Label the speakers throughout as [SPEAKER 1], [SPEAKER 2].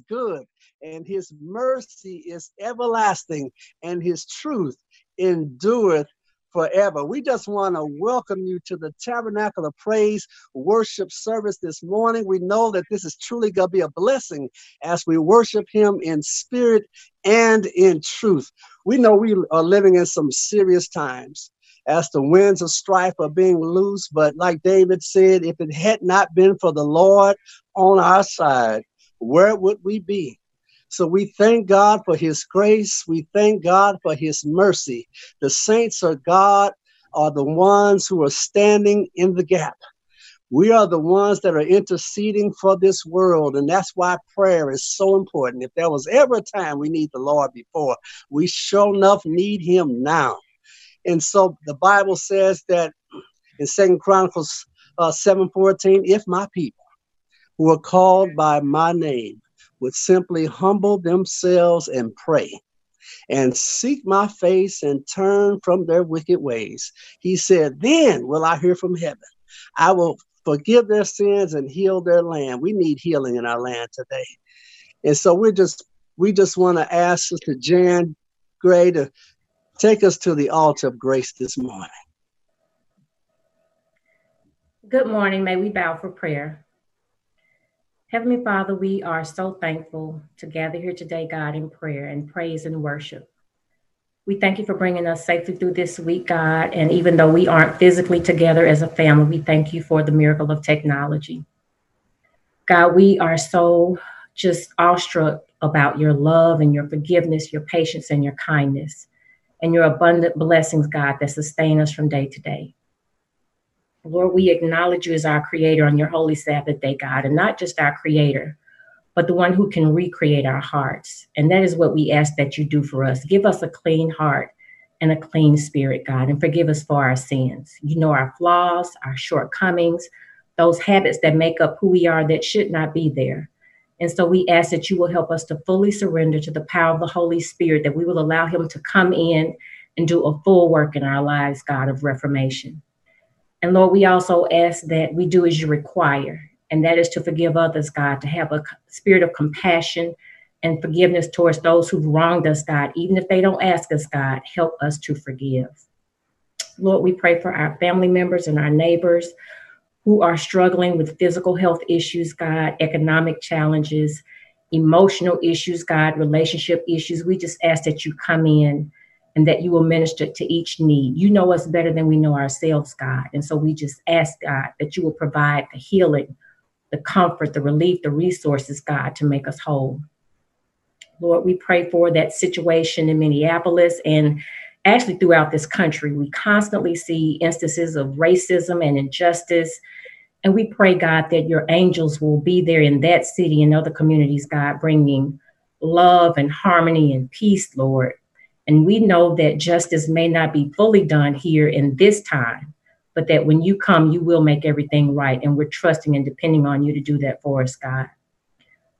[SPEAKER 1] good, and his mercy is everlasting, and his truth endureth forever. We just want to welcome you to the Tabernacle of Praise worship service this morning. We know that this is truly going to be a blessing as we worship Him in spirit and in truth. We know we are living in some serious times as the winds of strife are being loose. But like David said, if it had not been for the Lord on our side, where would we be? So we thank God for his grace. We thank God for his mercy. The saints of God are the ones who are standing in the gap. We are the ones that are interceding for this world, and that's why prayer is so important. If there was ever a time we need the Lord before, we sure enough need him now. And so the Bible says that in Second Chronicles uh, 7:14, if my people who are called by my name would simply humble themselves and pray and seek my face and turn from their wicked ways. He said, Then will I hear from heaven. I will forgive their sins and heal their land. We need healing in our land today. And so we just we just want to ask Sister Jan Gray to take us to the altar of grace this morning.
[SPEAKER 2] Good morning. May we bow for prayer. Heavenly Father, we are so thankful to gather here today, God, in prayer and praise and worship. We thank you for bringing us safely through this week, God. And even though we aren't physically together as a family, we thank you for the miracle of technology. God, we are so just awestruck about your love and your forgiveness, your patience and your kindness, and your abundant blessings, God, that sustain us from day to day. Lord, we acknowledge you as our creator on your holy Sabbath day, God, and not just our creator, but the one who can recreate our hearts. And that is what we ask that you do for us. Give us a clean heart and a clean spirit, God, and forgive us for our sins. You know our flaws, our shortcomings, those habits that make up who we are that should not be there. And so we ask that you will help us to fully surrender to the power of the Holy Spirit, that we will allow him to come in and do a full work in our lives, God, of reformation. And Lord, we also ask that we do as you require, and that is to forgive others, God, to have a spirit of compassion and forgiveness towards those who've wronged us, God, even if they don't ask us, God, help us to forgive. Lord, we pray for our family members and our neighbors who are struggling with physical health issues, God, economic challenges, emotional issues, God, relationship issues. We just ask that you come in and that you will minister to each need. You know us better than we know ourselves, God. And so we just ask, God, that you will provide the healing, the comfort, the relief, the resources, God, to make us whole. Lord, we pray for that situation in Minneapolis and actually throughout this country. We constantly see instances of racism and injustice. And we pray, God, that your angels will be there in that city and other communities, God, bringing love and harmony and peace, Lord. And we know that justice may not be fully done here in this time, but that when you come, you will make everything right. And we're trusting and depending on you to do that for us, God.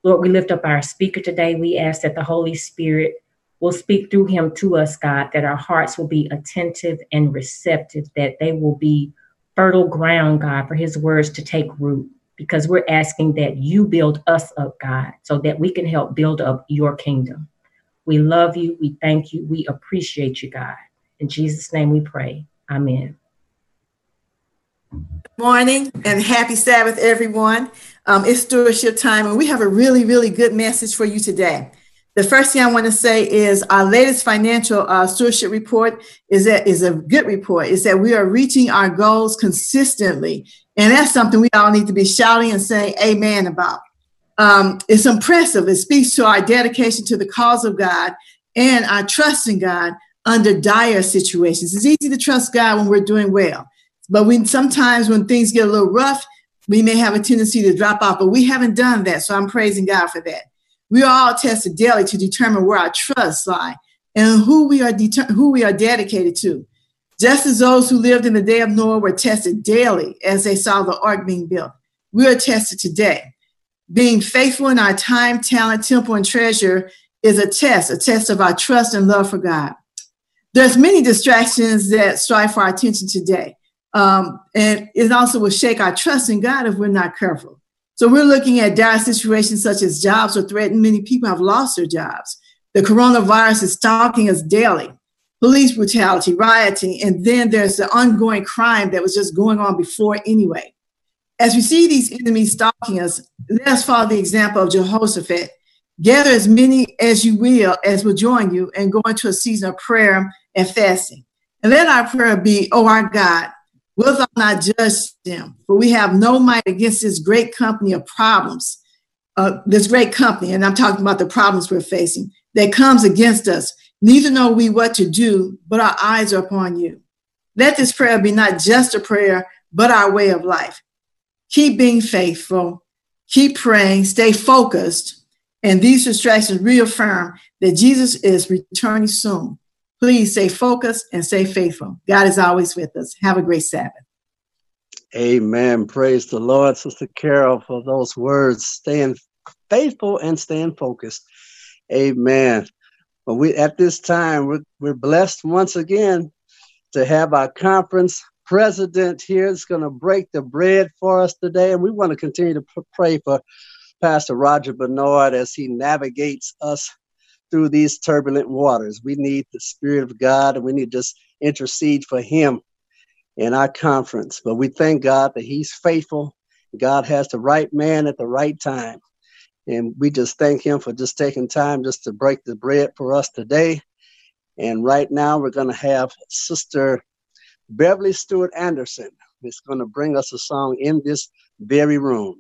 [SPEAKER 2] Lord, we lift up our speaker today. We ask that the Holy Spirit will speak through him to us, God, that our hearts will be attentive and receptive, that they will be fertile ground, God, for his words to take root. Because we're asking that you build us up, God, so that we can help build up your kingdom. We love you. We thank you. We appreciate you, God. In Jesus' name we pray. Amen.
[SPEAKER 3] Good morning and happy Sabbath, everyone. Um, it's stewardship time, and we have a really, really good message for you today. The first thing I want to say is our latest financial uh, stewardship report is that is a good report. Is that we are reaching our goals consistently, and that's something we all need to be shouting and saying amen about. Um, it's impressive. It speaks to our dedication to the cause of God and our trust in God under dire situations. It's easy to trust God when we're doing well, but we sometimes when things get a little rough, we may have a tendency to drop off. But we haven't done that, so I'm praising God for that. We are all tested daily to determine where our trusts lie and who we are deter- who we are dedicated to. Just as those who lived in the day of Noah were tested daily as they saw the ark being built, we are tested today. Being faithful in our time, talent, temple, and treasure is a test, a test of our trust and love for God. There's many distractions that strive for our attention today. Um, and it also will shake our trust in God if we're not careful. So we're looking at dire situations such as jobs are threatened. Many people have lost their jobs. The coronavirus is stalking us daily. Police brutality, rioting, and then there's the ongoing crime that was just going on before anyway. As we see these enemies stalking us, let us follow the example of Jehoshaphat. Gather as many as you will as will join you and go into a season of prayer and fasting. And let our prayer be, oh our God, wilt thou not judge them? For we have no might against this great company of problems, uh, this great company, and I'm talking about the problems we're facing, that comes against us. Neither know we what to do, but our eyes are upon you. Let this prayer be not just a prayer, but our way of life. Keep being faithful, keep praying, stay focused, and these distractions reaffirm that Jesus is returning soon. Please stay focused and stay faithful. God is always with us. Have a great Sabbath.
[SPEAKER 1] Amen. Praise the Lord, Sister Carol, for those words. Staying faithful and staying focused. Amen. But we at this time we're, we're blessed once again to have our conference president here is going to break the bread for us today, and we want to continue to pray for Pastor Roger Bernard as he navigates us through these turbulent waters. We need the Spirit of God, and we need to just intercede for him in our conference. But we thank God that he's faithful. God has the right man at the right time. And we just thank him for just taking time just to break the bread for us today. And right now, we're going to have Sister Beverly Stewart Anderson is going to bring us a song in this very room.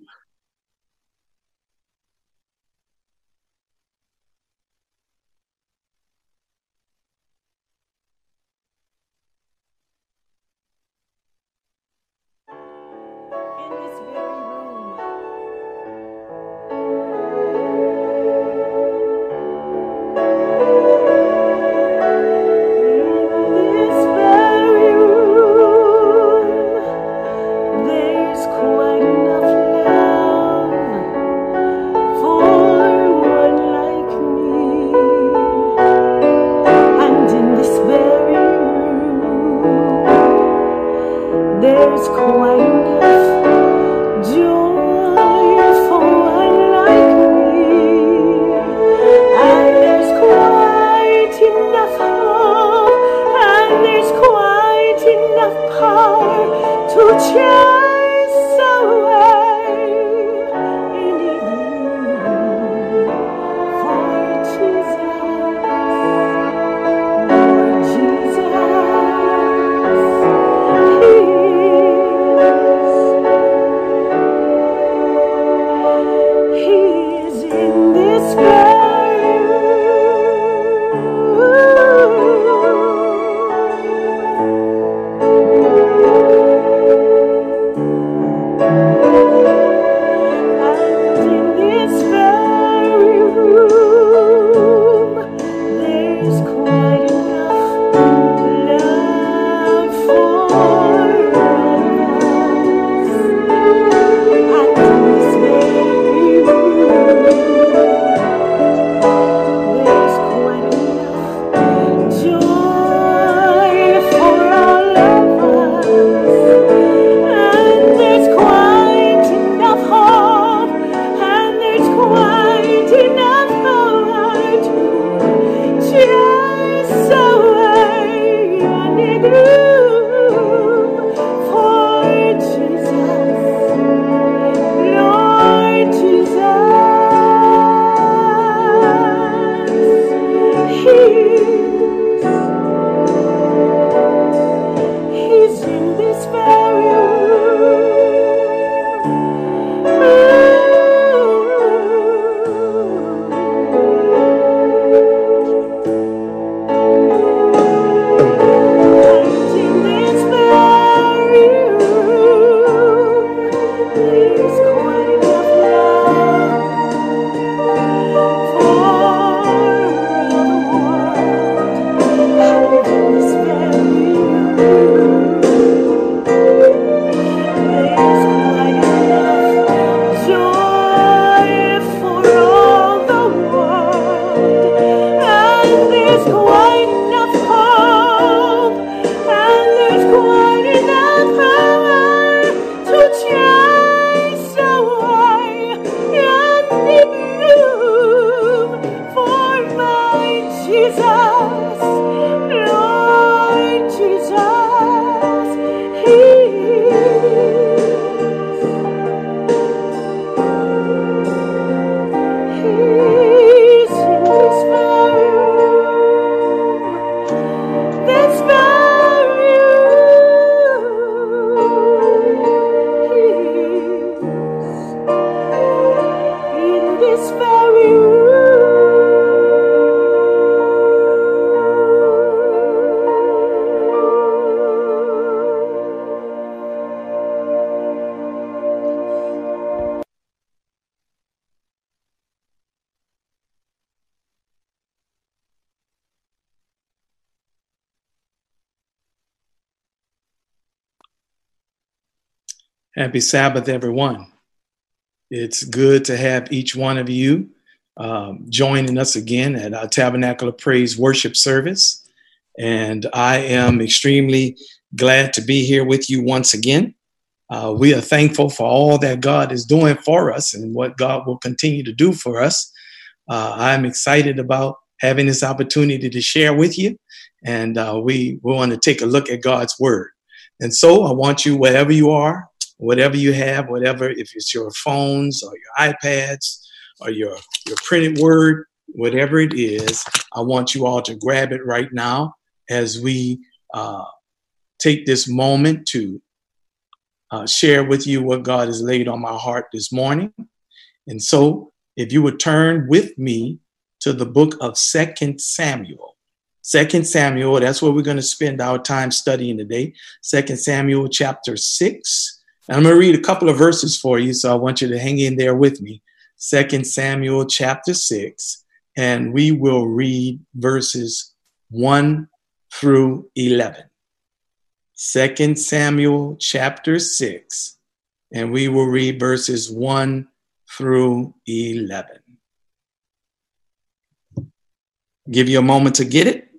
[SPEAKER 4] Happy Sabbath, everyone. It's good to have each one of you um, joining us again at our Tabernacle of Praise worship service. And I am extremely glad to be here with you once again. Uh, we are thankful for all that God is doing for us and what God will continue to do for us. Uh, I'm excited about having this opportunity to share with you. And uh, we, we want to take a look at God's Word. And so I want you, wherever you are, whatever you have, whatever, if it's your phones or your iPads or your, your printed word, whatever it is, I want you all to grab it right now as we uh, take this moment to uh, share with you what God has laid on my heart this morning. And so, if you would turn with me to the book of Second Samuel. Second Samuel, that's where we're going to spend our time studying today. Second Samuel chapter 6 and I'm going to read a couple of verses for you, so I want you to hang in there with me. Second Samuel chapter 6, and we will read verses 1 through 11. Second Samuel chapter 6, and we will read verses 1 through 11. Give you a moment to get it.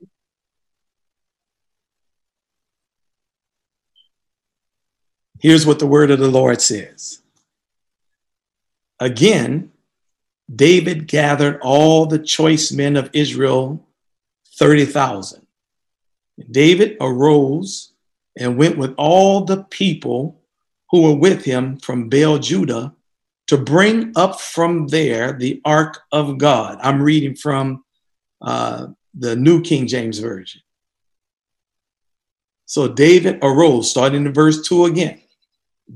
[SPEAKER 4] Here's what the word of the Lord says. Again, David gathered all the choice men of Israel, 30,000. David arose and went with all the people who were with him from Baal Judah to bring up from there the ark of God. I'm reading from uh, the New King James Version. So David arose, starting in verse 2 again.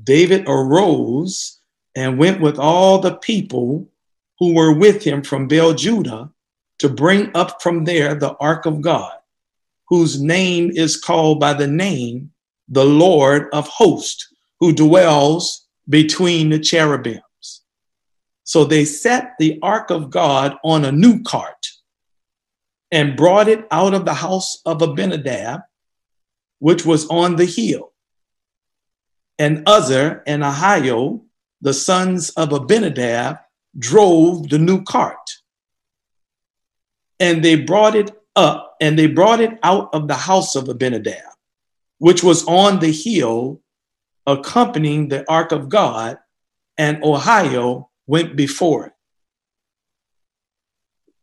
[SPEAKER 4] David arose and went with all the people who were with him from Baal Judah to bring up from there the ark of God, whose name is called by the name the Lord of hosts, who dwells between the cherubims. So they set the ark of God on a new cart and brought it out of the house of Abinadab, which was on the hill and Uzzah and Ahio, the sons of Abinadab, drove the new cart. And they brought it up, and they brought it out of the house of Abinadab, which was on the hill accompanying the ark of God, and Ahio went before it.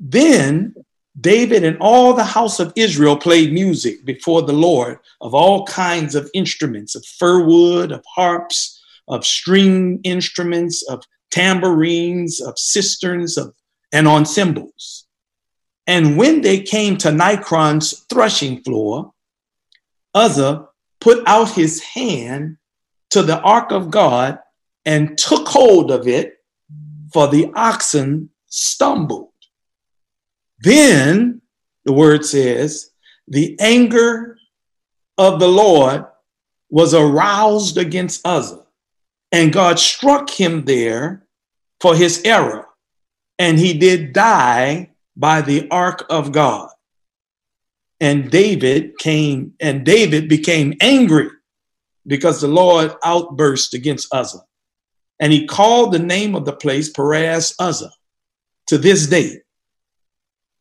[SPEAKER 4] Then David and all the house of Israel played music before the Lord of all kinds of instruments, of fir wood, of harps, of string instruments, of tambourines, of sistrums, of, and on cymbals. And when they came to Nachon's threshing floor, Uzzah put out his hand to the ark of God and took hold of it, for the oxen stumbled. Then the word says, the anger of the Lord was aroused against Uzzah, and God struck him there for his error, and he did die by the ark of God. And David came, and David became angry because the Lord outburst against Uzzah. And he called the name of the place Perez Uzzah to this day.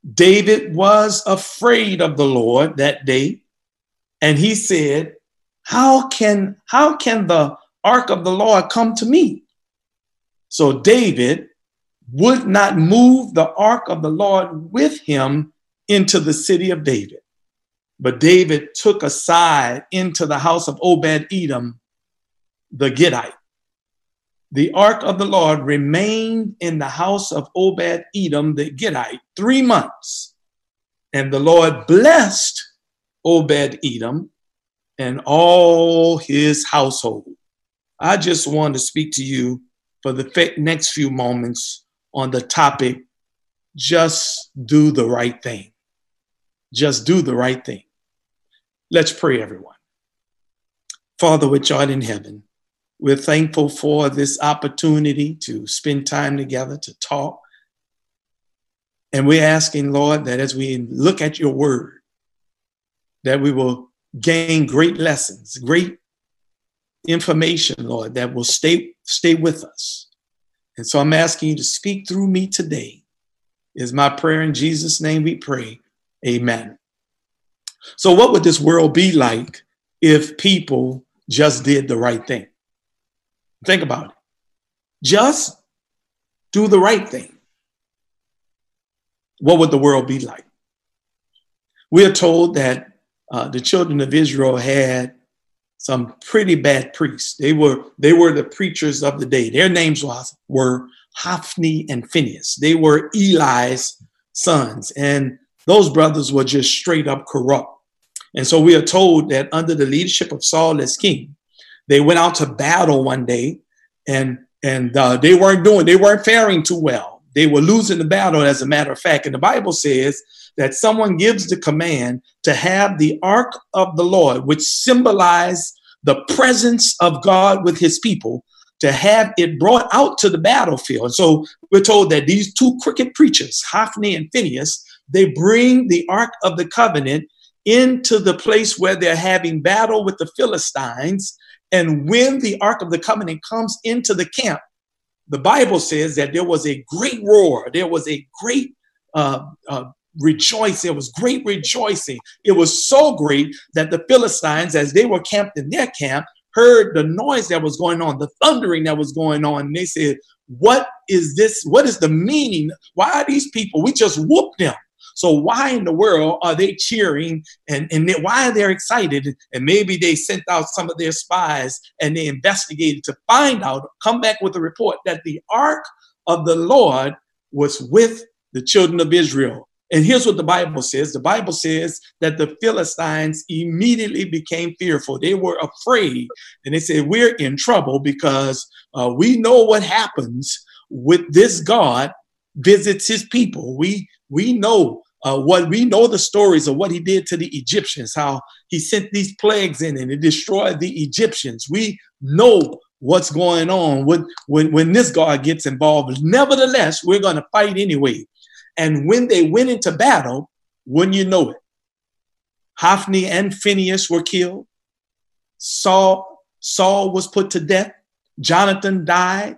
[SPEAKER 4] David was afraid of the Lord that day, and he said, "How can how can the ark of the Lord come to me?" So David would not move the ark of the Lord with him into the city of David. But David took aside into the house of Obed Edom the Gittite the ark of the Lord remained in the house of Obed Edom the Gittite three months. And the Lord blessed Obed Edom and all his household. I just want to speak to you for the next few moments on the topic just do the right thing. Just do the right thing. Let's pray, everyone. Father, which art in heaven, we're thankful for this opportunity to spend time together, to talk. And we're asking, Lord, that as we look at your word, that we will gain great lessons, great information, Lord, that will stay, stay with us. And so I'm asking you to speak through me today. Is my prayer in Jesus' name we pray. Amen. So, what would this world be like if people just did the right thing? Think about it. Just do the right thing. What would the world be like? We are told that uh, the children of Israel had some pretty bad priests. They were they were the preachers of the day. Their names was, were Hophni and Phineas. They were Eli's sons, and those brothers were just straight up corrupt. And so we are told that under the leadership of Saul as king, they went out to battle one day, and and uh, they weren't doing they weren't faring too well. They were losing the battle, as a matter of fact. And the Bible says that someone gives the command to have the ark of the Lord, which symbolized the presence of God with his people, to have it brought out to the battlefield. So we're told that these two crooked preachers, Hophni and Phineas, they bring the ark of the covenant into the place where they're having battle with the Philistines. And when the ark of the covenant comes into the camp, the Bible says that there was a great roar, there was a great uh, uh, rejoicing. It was great rejoicing. It was so great that the Philistines, as they were camped in their camp, heard the noise that was going on, the thundering that was going on. And they said, What is this? What is the meaning? Why are these people? We just whooped them. So why in the world are they cheering and, and they, why are they excited? And maybe they sent out some of their spies and they investigated to find out, come back with a report that the ark of the Lord was with the children of Israel. And here's what the Bible says the Bible says that the Philistines immediately became fearful. They were afraid. And they said, We're in trouble because uh, we know what happens with this God visits his people. We, we know uh, what we know the stories of what he did to the Egyptians, how he sent these plagues in and it destroyed the Egyptians. We know what's going on when, when, when this God gets involved. Nevertheless, we're going to fight anyway. And when they went into battle, wouldn't you know it? Hophni and Phineas were killed. Saul, Saul was put to death. Jonathan died.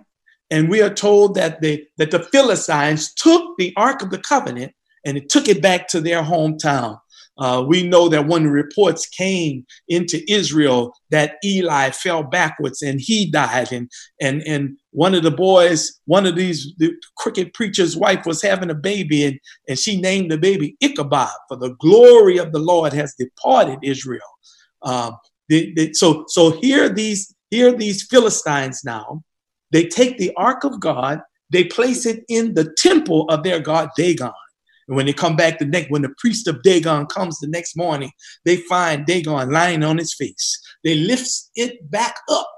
[SPEAKER 4] And we are told that the, that the Philistines took the Ark of the Covenant and it took it back to their hometown. Uh, we know that when reports came into Israel that Eli fell backwards and he died, and and and one of the boys, one of these the crooked preacher's wife was having a baby, and and she named the baby Ichabod, for the glory of the Lord has departed Israel. Um, they, they, so so here these here these Philistines now, they take the ark of God, they place it in the temple of their god Dagon. And when they come back the next, when the priest of Dagon comes the next morning, they find Dagon lying on his face. They lift it back up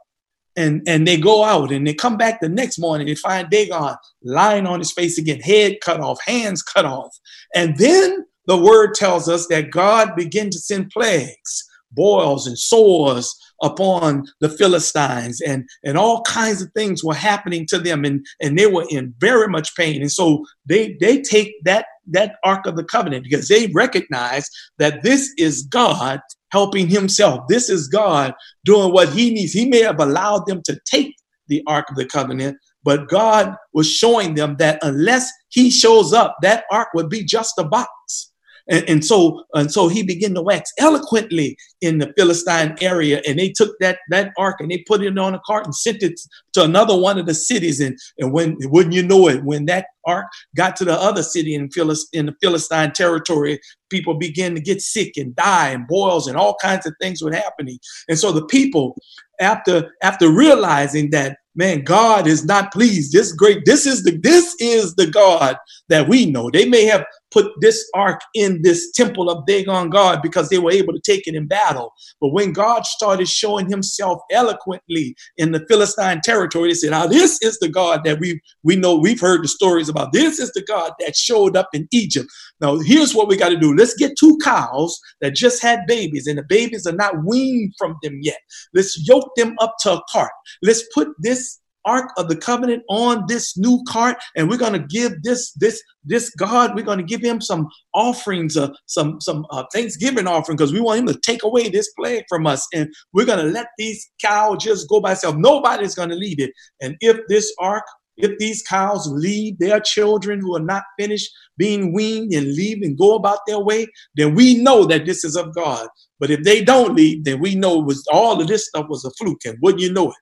[SPEAKER 4] and, and they go out and they come back the next morning. They find Dagon lying on his face again, head cut off, hands cut off. And then the word tells us that God began to send plagues, boils and sores upon the Philistines, and, and all kinds of things were happening to them, and, and they were in very much pain. And so they, they take that that Ark of the Covenant because they recognize that this is God helping himself. This is God doing what he needs. He may have allowed them to take the Ark of the Covenant, but God was showing them that unless he shows up, that ark would be just a box. And, and, so and so he began to wax eloquently in the Philistine area. And they took that that ark and they put it on a cart and sent it to another one of the cities. And, and when wouldn't you know it, when that ark got to the other city in, Philist, in the Philistine territory, people began to get sick and die and boils and all kinds of things were happening. And so the people, after after realizing that man, God is not pleased. This great, this is the this is the God that we know. They may have put this ark in this temple of Dagon God because they were able to take it in battle. But when God started showing himself eloquently in the Philistine territory, they said, Now, this is the God that we we know we've heard the stories about. This is the God that showed up in Egypt. Now, here's what we got to do. Let's get two cows that just had babies, and the babies are not weaned from them yet. Let's yoke them up to a cart. Let's put this ark of the covenant on this new cart and we're going to give this this this god we're going to give him some offerings uh, some some uh, thanksgiving offering because we want him to take away this plague from us and we're going to let these cows just go by itself nobody's going to lead it and if this ark if these cows leave their children who are not finished being weaned and leave and go about their way, then we know that this is of God. But if they don't leave, then we know it was all of this stuff was a fluke. And wouldn't you know it?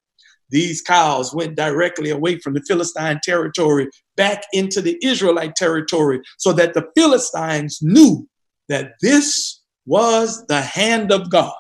[SPEAKER 4] These cows went directly away from the Philistine territory back into the Israelite territory so that the Philistines knew that this was the hand of God.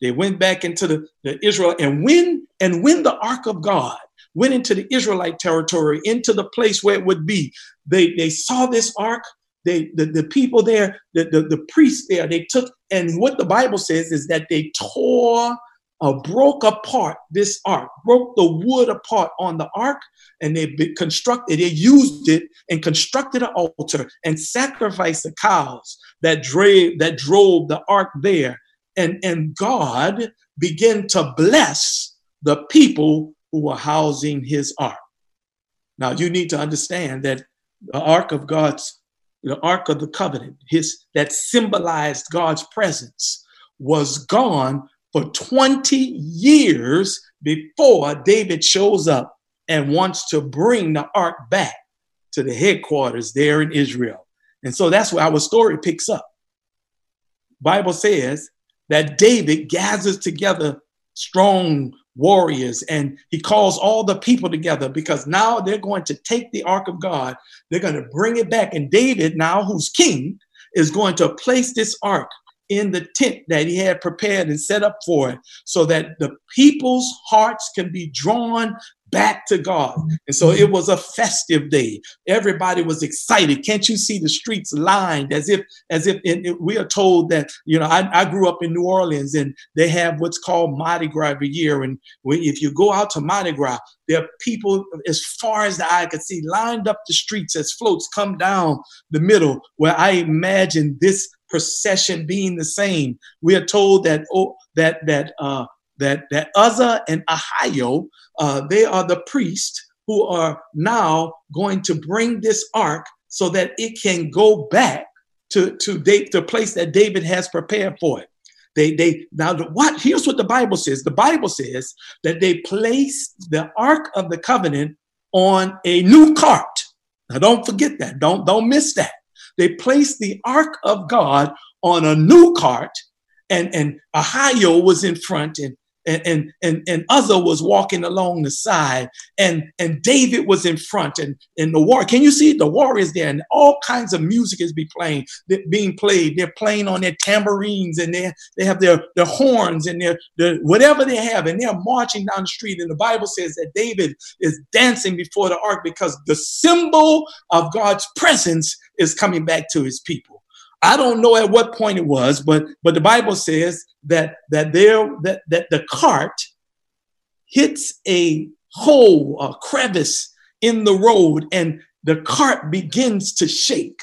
[SPEAKER 4] They went back into the, the Israel and when and when the ark of God went into the Israelite territory, into the place where it would be. They, they saw this ark. They, the, the people there, the, the, the priests there, they took, and what the Bible says is that they tore, uh, broke apart this ark, broke the wood apart on the ark, and they constructed, they used it and constructed an altar and sacrificed the cows that drave, that drove the ark there. And, and God began to bless the people who were housing his ark. Now you need to understand that the ark of God's, the ark of the covenant, his that symbolized God's presence, was gone for 20 years before David shows up and wants to bring the ark back to the headquarters there in Israel. And so that's where our story picks up. Bible says that David gathers together strong warriors and he calls all the people together because now they're going to take the ark of God, they're going to bring it back. And David, now who's king, is going to place this ark in the tent that he had prepared and set up for it so that the people's hearts can be drawn back to God. And so it was a festive day. Everybody was excited. Can't you see the streets lined as if, as if it, we are told that, you know, I, I, grew up in New Orleans and they have what's called Mardi Gras every year. And when, if you go out to Mardi Gras, there are people as far as the eye could see lined up the streets as floats come down the middle where I imagine this procession being the same. We are told that, oh, that, that, uh, that, that Uzzah and Ahio, uh, they are the priests who are now going to bring this ark so that it can go back to, to the, the place that David has prepared for it. They, they now what here's what the Bible says. The Bible says that they placed the Ark of the Covenant on a new cart. Now don't forget that. Don't don't miss that. They placed the Ark of God on a new cart, and and Ahio was in front, and and and and, Uzzah was walking along the side, and and David was in front, and and the war. Can you see the war is there? And all kinds of music is be playing, being played. They're playing on their tambourines, and they they have their their horns and their, their whatever they have, and they're marching down the street. And the Bible says that David is dancing before the ark because the symbol of God's presence is coming back to His people. I don't know at what point it was, but but the Bible says that that there that that the cart hits a hole, a crevice in the road, and the cart begins to shake.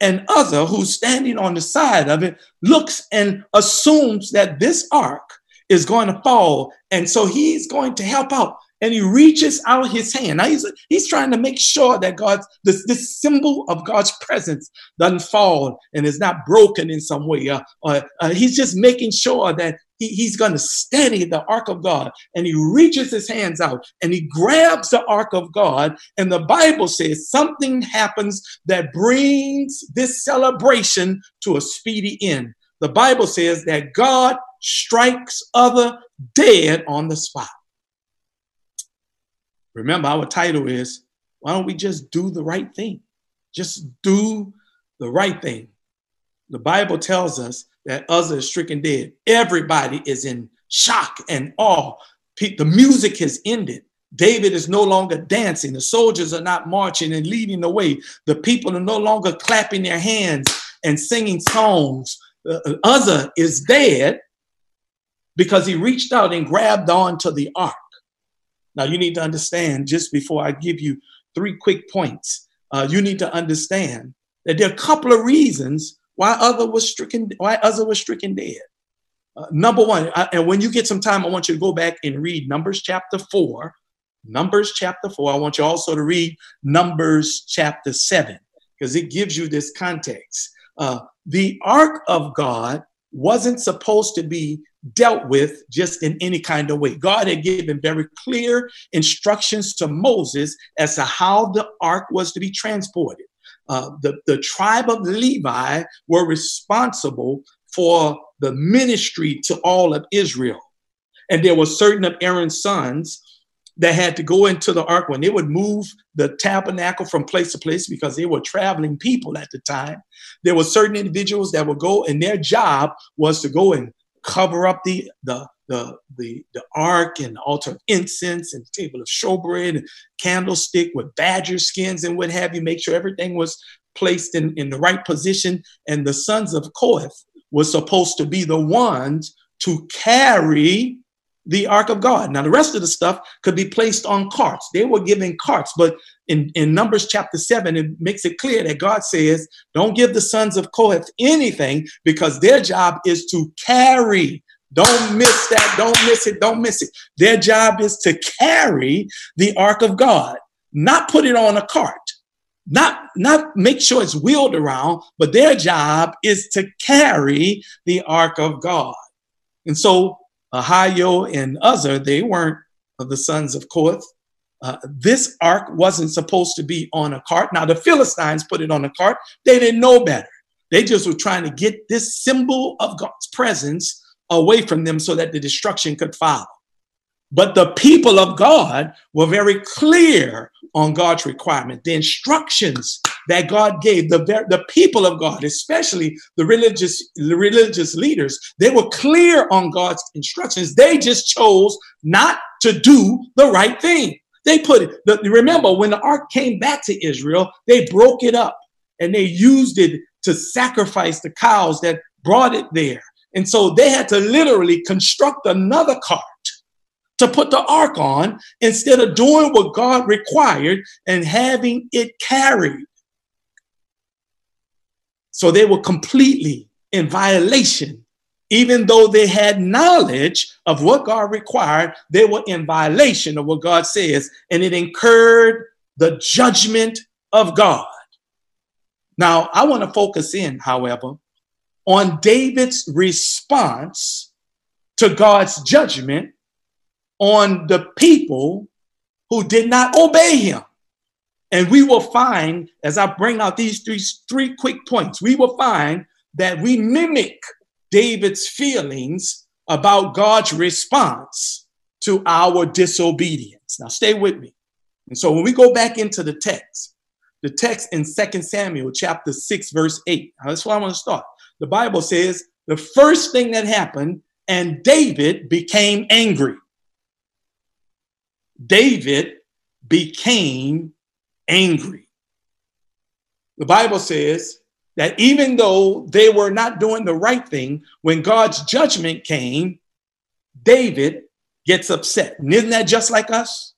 [SPEAKER 4] And Uzzah, who's standing on the side of it, looks and assumes that this ark is going to fall. And so he's going to help out and he reaches out his hand. Now he's, he's trying to make sure that God's this, this symbol of God's presence doesn't fall and is not broken in some way. Uh, uh, uh, he's just making sure that he, he's going to steady the ark of God. And he reaches his hands out and he grabs the ark of God. And the Bible says something happens that brings this celebration to a speedy end. The Bible says that God strikes Uzzah dead on the spot. Remember, our title is Why Don't We Just Do the Right Thing? Just do the right thing. The Bible tells us that Uzzah is stricken dead. Everybody is in shock and awe. The music has ended. David is no longer dancing. The soldiers are not marching and leading the way. The people are no longer clapping their hands and singing songs. Uh, uh Uzzah is dead because he reached out and grabbed onto the ark. Now, you need to understand, just before I give you three quick points, uh, you need to understand that there are a couple of reasons why Uzzah was stricken, why Uzzah was stricken dead. Uh, number one, I, and when you get some time, I want you to go back and read Numbers chapter four, Numbers chapter 4. I want you also to read Numbers chapter 7 because it gives you this context. Uh, the ark of God wasn't supposed to be dealt with just in any kind of way. God had given very clear instructions to Moses as to how the ark was to be transported. Uh, the, the tribe of Levi were responsible for the ministry to all of Israel. And there were certain of Aaron's sons that had to go into the ark when they would move the tabernacle from place to place because they were traveling people at the time. There were certain individuals that would go, and their job was to go and cover up the the the the, the ark and the altar of incense and table of showbread and candlestick with badger skins and what have you, make sure everything was placed in, in the right position. And the sons of Kohath were supposed to be the ones to carry the ark of God. Now, the rest of the stuff could be placed on carts. They were given carts, but in, in Numbers chapter 7, it makes it clear that God says, Don't give the sons of Kohath anything because their job is to carry. Don't miss that. Don't miss it. Don't miss it. Their job is to carry the ark of God, not put it on a cart. Not, not make sure it's wheeled around, but their job is to carry the ark of God. And so Ahio and Uzzah, they weren't the sons of Kohath. Uh, this ark wasn't supposed to be on a cart. Now, the Philistines put it on a cart. They didn't know better. They just were trying to get this symbol of God's presence away from them so that the destruction could follow. But the people of God were very clear on God's requirement. The instructions that God gave the, the people of God, especially the religious, the religious leaders, they were clear on God's instructions. They just chose not to do the right thing. They put it, the, remember when the ark came back to Israel, they broke it up and they used it to sacrifice the cows that brought it there. And so they had to literally construct another cart to put the ark on instead of doing what God required and having it carried. So they were completely in violation. Even though they had knowledge of what God required, they were in violation of what God says, and it incurred the judgment of God. Now, I want to focus in, however, on David's response to God's judgment on the people who did not obey him. And we will find, as I bring out these three, three quick points, we will find that we mimic David's feelings about God's response to our disobedience. Now, stay with me. And so when we go back into the text, the text in Second Samuel chapter 6, verse 8, that's where I want to start. The Bible says the first thing that happened, and David became angry. David became angry. The Bible says that even though they were not doing the right thing, when God's judgment came, David gets upset. And isn't that just like us?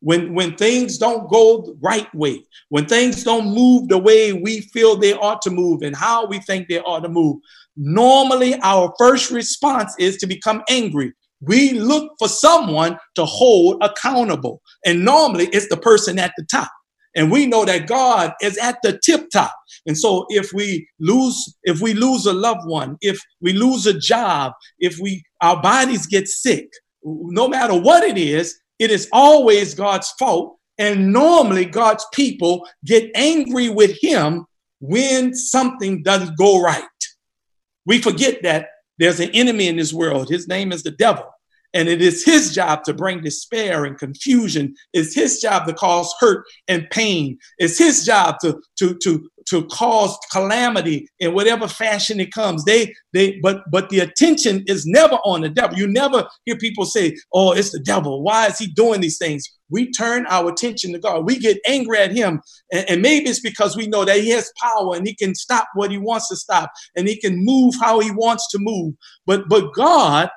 [SPEAKER 4] When, when things don't go the right way, when things don't move the way we feel they ought to move and how we think they ought to move, normally our first response is to become angry. We look for someone to hold accountable. And normally it's the person at the top. And we know that God is at the tip top. And so if we lose, if we lose a loved one, if we lose a job, if we our bodies get sick, no matter what it is, it is always God's fault. And normally God's people get angry with him when something doesn't go right. We forget that there's an enemy in this world. His name is the devil. And it is his job to bring despair and confusion. It's his job to cause hurt and pain. It's his job to, to, to, to cause calamity in whatever fashion it comes. They, they, but, but the attention is never on the devil. You never hear people say, oh, it's the devil. Why is he doing these things? We turn our attention to God. We get angry at him. And, and maybe it's because we know that he has power and he can stop what he wants to stop and he can move how he wants to move. But, but God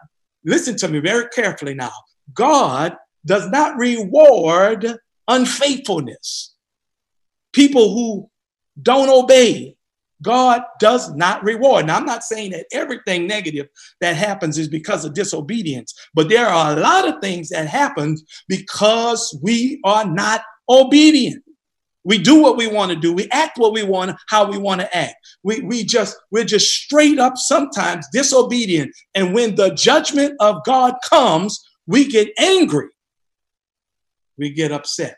[SPEAKER 4] listen to me very carefully now. God does not reward unfaithfulness. People who don't obey God does not reward. Now, I'm not saying that everything negative that happens is because of disobedience, but there are a lot of things that happen because we are not obedient. We do what we want to do. We act what we want, how we want to act. We, we just, we're just straight up sometimes disobedient. And when the judgment of God comes, we get angry. We get upset.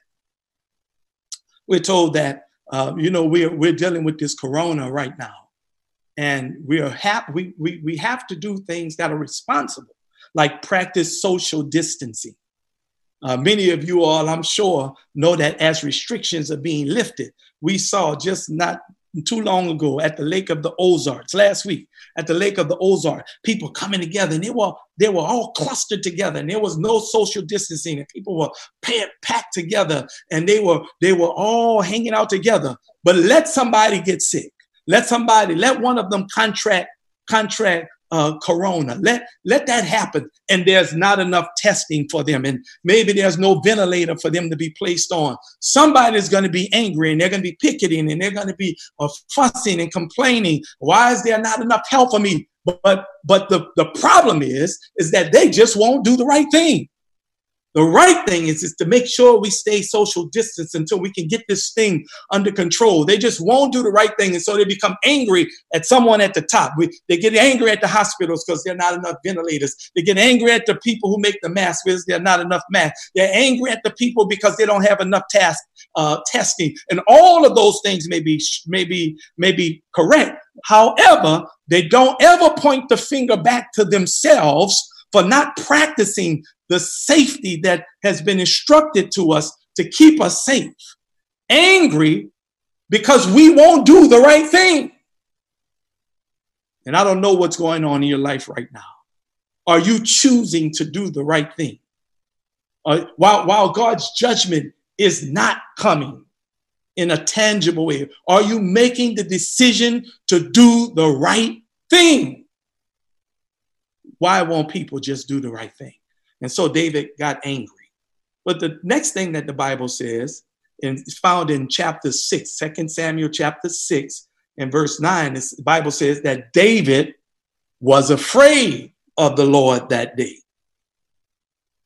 [SPEAKER 4] We're told that, uh, you know, we're, we're dealing with this corona right now. And we are happy, we, we, we have to do things that are responsible, like practice social distancing. Uh, many of you all, I'm sure, know that as restrictions are being lifted, we saw just not too long ago at the Lake of the Ozarks last week at the Lake of the Ozarks, people coming together and they were they were all clustered together and there was no social distancing and people were packed together and they were they were all hanging out together. But let somebody get sick. Let somebody let one of them contract contract uh, corona. Let let that happen. And there's not enough testing for them, and maybe there's no ventilator for them to be placed on. Somebody's going to be angry, and they're going to be picketing, and they're going to be uh, fussing and complaining. Why is there not enough help for me? But but the the problem is is that they just won't do the right thing. The right thing is, is to make sure we stay social distance until we can get this thing under control. They just won't do the right thing. And so they become angry at someone at the top. We, they get angry at the hospitals because there are not enough ventilators. They get angry at the people who make the masks because there are not enough masks. They're angry at the people because they don't have enough task, uh, testing. And all of those things may be, may, be, may be correct. However, they don't ever point the finger back to themselves for not practicing the safety that has been instructed to us to keep us safe. Angry because we won't do the right thing. And I don't know what's going on in your life right now. Are you choosing to do the right thing? Uh, while, while God's judgment is not coming in a tangible way, are you making the decision to do the right thing? Why won't people just do the right thing? And so David got angry. But the next thing that the Bible says, and it's found in chapter 6, 2 Samuel chapter 6, and verse 9, the Bible says that David was afraid of the Lord that day.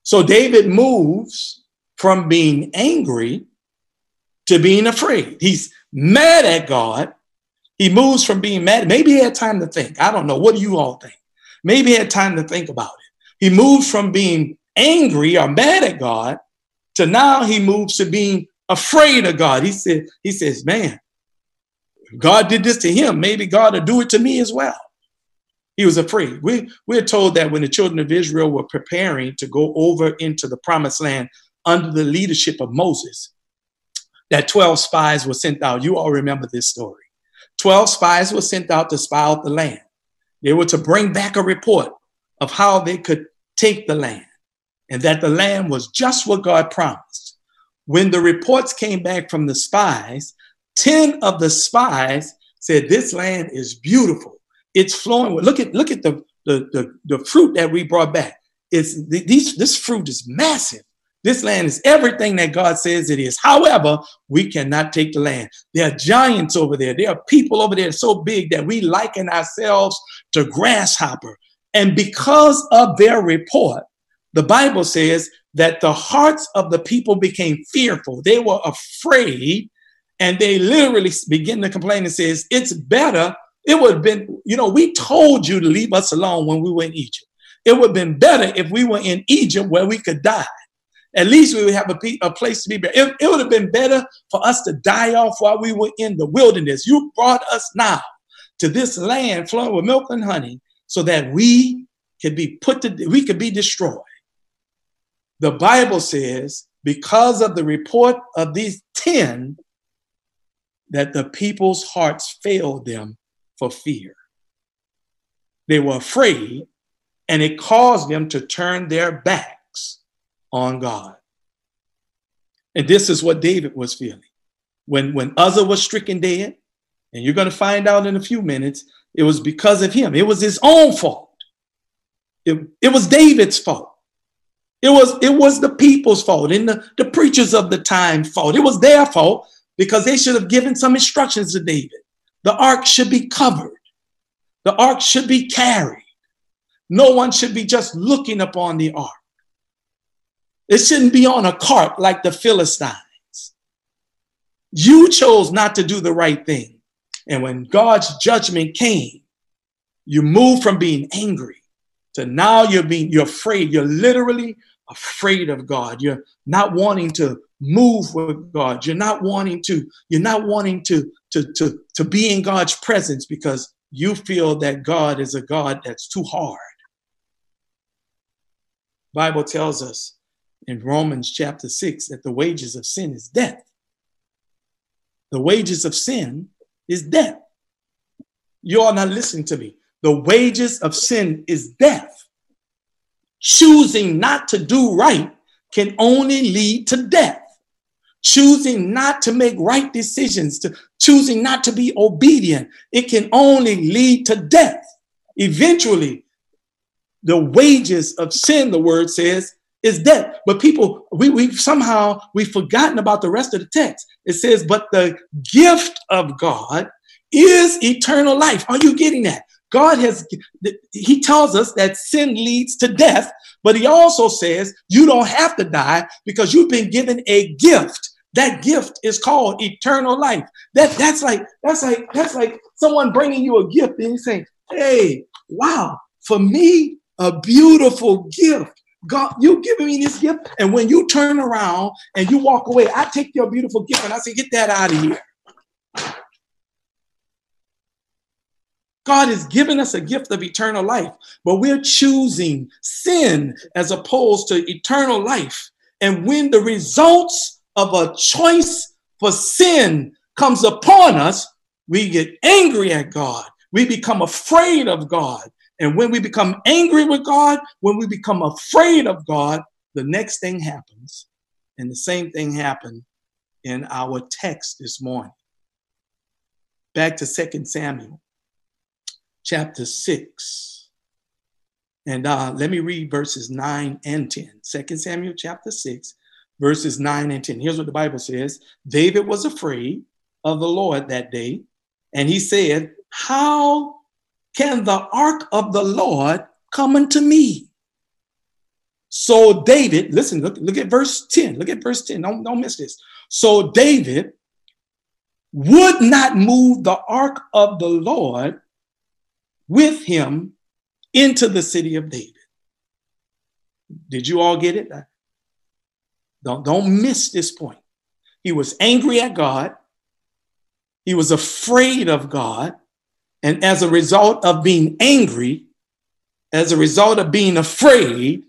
[SPEAKER 4] So David moves from being angry to being afraid. He's mad at God. He moves from being mad. Maybe he had time to think. I don't know. What do you all think? Maybe had time to think about it. He moves from being angry or mad at God to now he moves to being afraid of God. He said, he says, man, God did this to him. Maybe God will do it to me as well. He was afraid. We, we're told that when the children of Israel were preparing to go over into the promised land under the leadership of Moses, that 12 spies were sent out. You all remember this story. 12 spies were sent out to spy out the land. They were to bring back a report of how they could take the land and that the land was just what God promised. When the reports came back from the spies, 10 of the spies said, This land is beautiful. It's flowing. Look at, look at the, the, the, the fruit that we brought back. It's, these, this fruit is massive. This land is everything that God says it is. However, we cannot take the land. There are giants over there. There are people over there so big that we liken ourselves to grasshopper. And because of their report, the Bible says that the hearts of the people became fearful. They were afraid and they literally begin to complain and says, it's better. It would have been, you know, we told you to leave us alone when we were in Egypt. It would have been better if we were in Egypt where we could die. At least we would have a, a place to be. It, it would have been better for us to die off while we were in the wilderness. You brought us now to this land flowing with milk and honey so that we could be put to, we could be destroyed. The Bible says, because of the report of these 10, that the people's hearts failed them for fear. They were afraid, and it caused them to turn their backs on God. And this is what David was feeling. When, when Uzzah was stricken dead, and you're going to find out in a few minutes it was because of him. It was his own fault. It, it was David's fault. It was, it was the people's fault and the, the preachers of the time fault. It was their fault because they should have given some instructions to David. The ark should be covered. The ark should be carried. No one should be just looking upon the ark. It shouldn't be on a cart like the Philistines. You chose not to do the right thing. And when God's judgment came, you moved from being angry to now you're being you're afraid. You're literally afraid of God. You're not wanting to move with God. You're not wanting to, you're not wanting to, to, to, to be in God's presence because you feel that God is a God that's too hard. Bible tells us in Romans chapter 6 that the wages of sin is death. The wages of sin is death. You are not listening to me. The wages of sin is death. Choosing not to do right can only lead to death. Choosing not to make right decisions, to choosing not to be obedient, it can only lead to death. Eventually, the wages of sin, the word says, is death. But people, we, we somehow we've forgotten about the rest of the text. It says, but the gift of God is eternal life. Are you getting that? God has, he tells us that sin leads to death, but he also says you don't have to die because you've been given a gift. That gift is called eternal life. That, that's like, that's like, that's like someone bringing you a gift and you say, hey, wow, for me, a beautiful gift. God, you giving me this gift. And when you turn around and you walk away, I take your beautiful gift and I say, get that out of here. God has given us a gift of eternal life, but we're choosing sin as opposed to eternal life. And when the results of a choice for sin comes upon us, we get angry at God. We become afraid of God. And when we become angry with God, when we become afraid of God, the next thing happens. And the same thing happened in our text this morning. Back to Second Samuel chapter 6. And uh, let me read verses 9 and 10. 2 Samuel chapter 6, verses 9 and 10. Here's what the Bible says David was afraid of the Lord that day, and he said, How can the ark of the Lord come unto me? So David, listen, look, look at verse 10. Look at verse 10. Don't, don't miss this. So David would not move the ark of the Lord with him into the city of David. Did you all get it? Don't, don't miss this point. He was angry at God. He was afraid of God. And as a result of being angry, as a result of being afraid,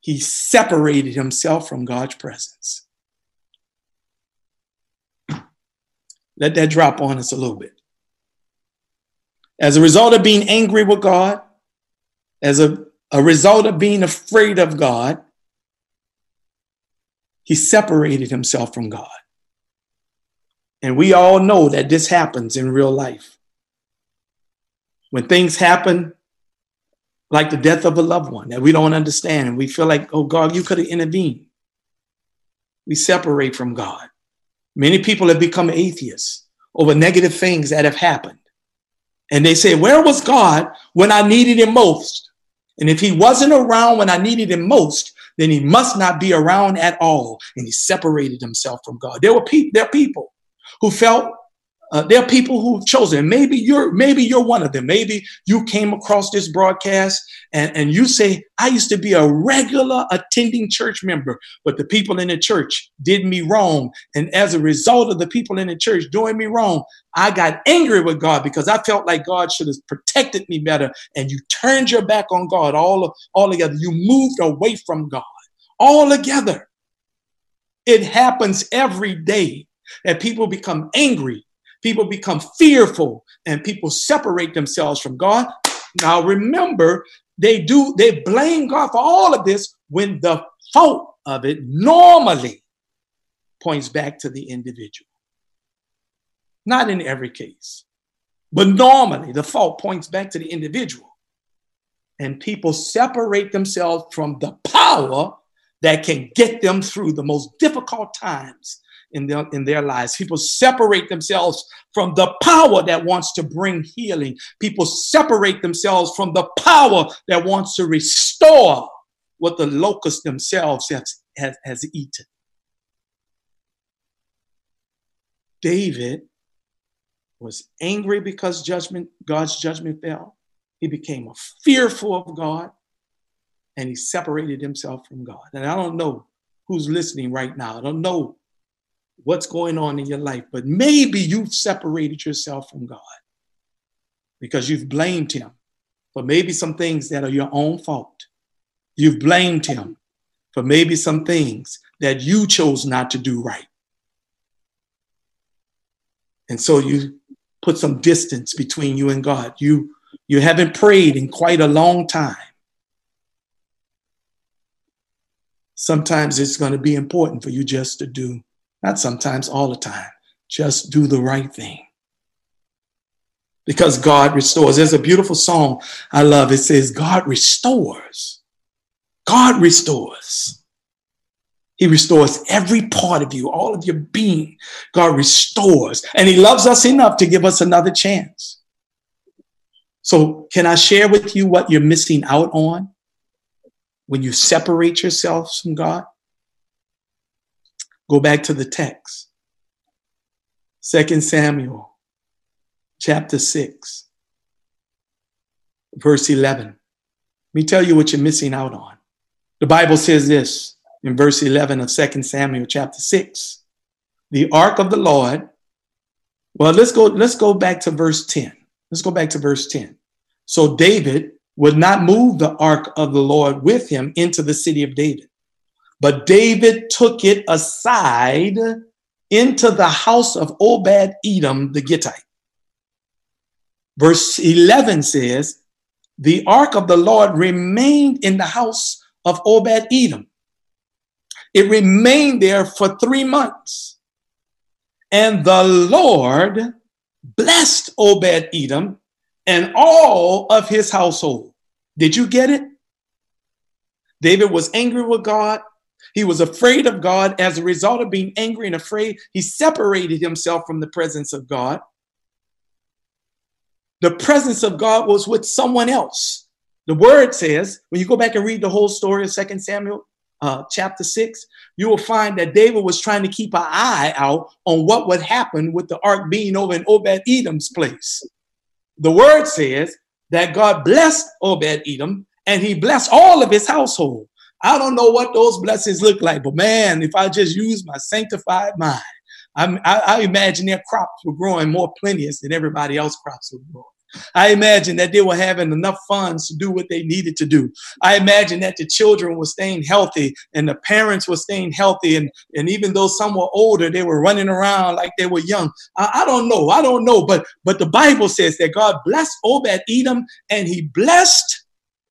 [SPEAKER 4] he separated himself from God's presence. Let that drop on us a little bit. As a result of being angry with God, as a, a result of being afraid of God, he separated himself from God. And we all know that this happens in real life. When things happen, like the death of a loved one that we don't understand, and we feel like, oh God, you could have intervened. We separate from God. Many people have become atheists over negative things that have happened. And they say, Where was God when I needed him most? And if he wasn't around when I needed him most, then he must not be around at all. And he separated himself from God. There were there are people who felt uh, there are people who've chosen. Maybe you're maybe you're one of them. Maybe you came across this broadcast and, and you say, I used to be a regular attending church member, but the people in the church did me wrong. And as a result of the people in the church doing me wrong, I got angry with God because I felt like God should have protected me better. And you turned your back on God all, all together. You moved away from God all together. It happens every day that people become angry people become fearful and people separate themselves from God. Now remember, they do, they blame God for all of this when the fault of it normally points back to the individual. Not in every case, but normally the fault points back to the individual. And people separate themselves from the power that can get them through the most difficult times in their, in their lives. People separate themselves from the power that wants to bring healing. People separate themselves from the power that wants to restore what the locusts themselves has, has, has eaten. David was angry because judgment, God's judgment fell. He became fearful of God and he separated himself from God. And I don't know who's listening right now. I don't know what's going on in your life, but maybe you've separated yourself from God because you've blamed him for maybe some things that are your own fault. You've blamed him for maybe some things that you chose not to do right. And so you put some distance between you and God. You you haven't prayed in quite a long time. Sometimes it's going to be important for you just to do, not sometimes, all the time, just do the right thing. Because God restores. There's a beautiful song I love. It says, God restores. God restores. He restores every part of you, all of your being. God restores. And He loves us enough to give us another chance. So, can I share with you what you're missing out on when you separate yourselves from God? Go back to the text. Second Samuel chapter 6, verse 11. Let me tell you what you're missing out on. The Bible says this in verse 11 of 2 Samuel chapter 6. The ark of the Lord. Well, let's go let's go back to verse 10. Let's go back to verse 10. So David would not move the ark of the Lord with him into the city of David. But David took it aside into the house of Obed Edom the Gittite. Verse 11 says, The ark of the Lord remained in the house of Obed Edom. It remained there for three months. And the Lord blessed Obed Edom and all of his household. Did you get it? David was angry with God. He was afraid of God. As a result of being angry and afraid, he separated himself from the presence of God. The presence of God was with someone else. The word says, when you go back and read the whole story of Second Samuel, uh, chapter 6, you will find that David was trying to keep an eye out on what would happen with the ark being over in Obed Edom's place. The word says that God blessed Obed Edom and he blessed all of his household. I don't know what those blessings look like, but man, if I just use my sanctified mind, I, I imagine their crops were growing more plenteous than everybody else crops were growing. I imagine that they were having enough funds to do what they needed to do. I imagine that the children were staying healthy and the parents were staying healthy. And, and even though some were older, they were running around like they were young. I, I don't know. I don't know. But, but the Bible says that God blessed Obed Edom and he blessed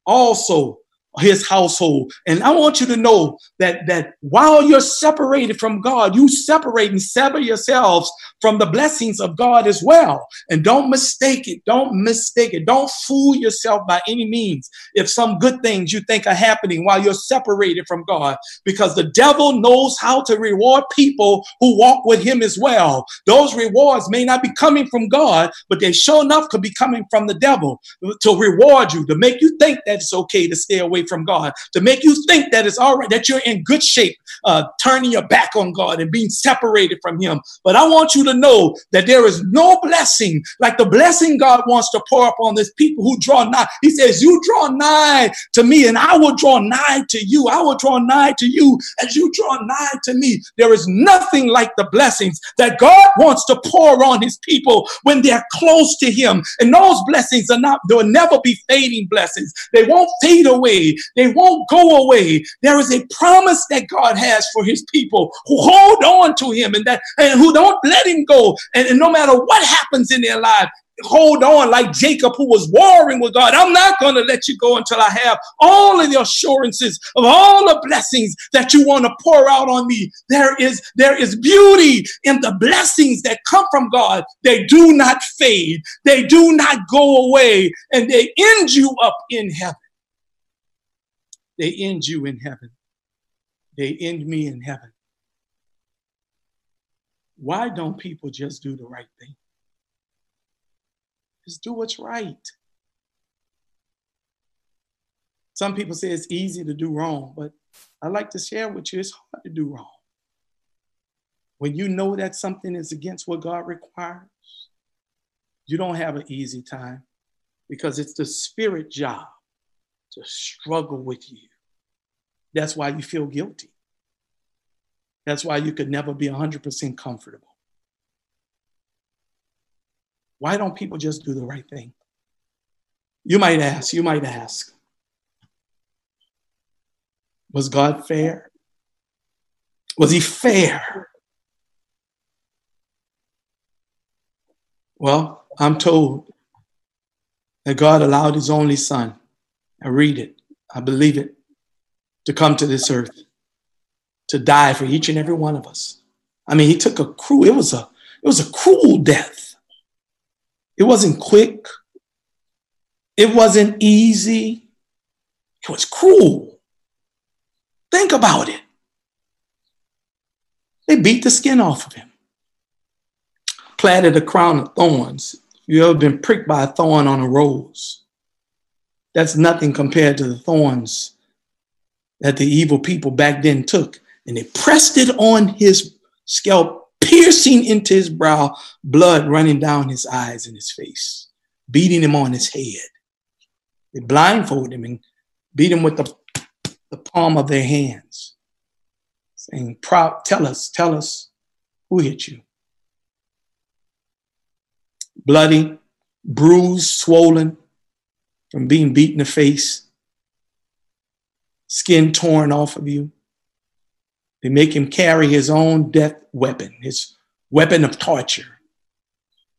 [SPEAKER 4] also his household. And I want you to know that that while you're separated from God, you separate and sever yourselves from the blessings of God as well. And don't mistake it. Don't mistake it. Don't fool yourself by any means if some good things you think are happening while you're separated from God, because the devil knows how to reward people who walk with him as well. Those rewards may not be coming from God, but they sure enough could be coming from the devil to reward you, to make you think that it's okay to stay away from God, to make you think that it's all right, that you're in good shape, uh, turning your back on God and being separated from Him. But I want you to know that there is no blessing like the blessing God wants to pour upon this people who draw nigh. He says, You draw nigh to me, and I will draw nigh to you. I will draw nigh to you as you draw nigh to me. There is nothing like the blessings that God wants to pour on His people when they're close to Him. And those blessings are not, they'll never be fading blessings. They won't fade away. They won't go away. There is a promise that God has for his people who hold on to him and that and who don't let him go. And, and no matter what happens in their life, hold on like Jacob who was warring with God. I'm not going to let you go until I have all of the assurances of all the blessings that you want to pour out on me. There is there is beauty in the blessings that come from God. They do not fade. They do not go away and they end you up in heaven. They end you in heaven. They end me in heaven. Why don't people just do the right thing? Just do what's right. Some people say it's easy to do wrong, but I like to share with you it's hard to do wrong. When you know that something is against what God requires, you don't have an easy time because it's the spirit job to struggle with you. That's why you feel guilty. That's why you could never be 100% comfortable. Why don't people just do the right thing? You might ask, you might ask, was God fair? Was he fair? Well, I'm told that God allowed his only son. I read it, I believe it, to come to this earth to die for each and every one of us. I mean, he took a cruel, it was a it was a cruel death. It wasn't quick. It wasn't easy. It was cruel. Think about it. They beat the skin off of him, planted a crown of thorns. You ever been pricked by a thorn on a rose? That's nothing compared to the thorns that the evil people back then took and they pressed it on his scalp, piercing into his brow, blood running down his eyes and his face, beating him on his head. They blindfolded him and beat him with the, the palm of their hands, saying, Tell us, tell us who hit you. Bloody, bruised, swollen from being beat in the face, skin torn off of you they make him carry his own death weapon, his weapon of torture,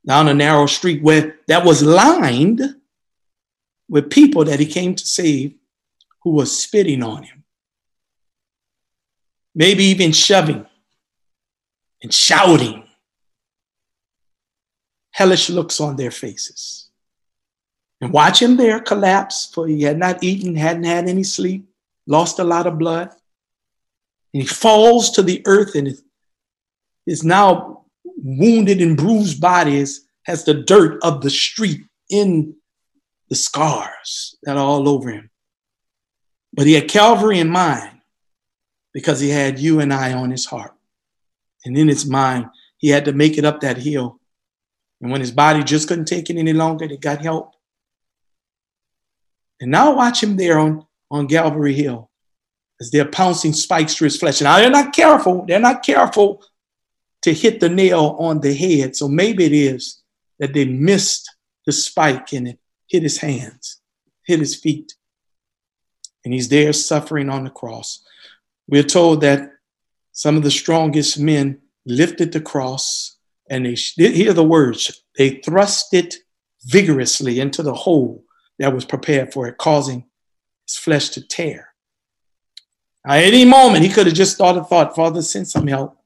[SPEAKER 4] down a narrow street where that was lined with people that he came to save who were spitting on him. Maybe even shoving and shouting. Hellish looks on their faces. And watch him there collapse, for he had not eaten, hadn't had any sleep, lost a lot of blood. And he falls to the earth and his now wounded and bruised body is, has the dirt of the street in the scars that are all over him. But he had Calvary in mind because he had you and I on his heart. And in his mind, he had to make it up that hill. And when his body just couldn't take it any longer, they got help. And now watch him there on, on Calvary Hill as they're pouncing spikes through his flesh. Now they're not careful. They're not careful to hit the nail on the head. So maybe it is that they missed the spike and it hit his hands, hit his feet. And he's there suffering on the cross. We're told that some of the strongest men lifted the cross and they hear the words, they thrust it vigorously into the hole that was prepared for it, causing his flesh to tear. At any moment, he could have just thought a thought, Father, send some help.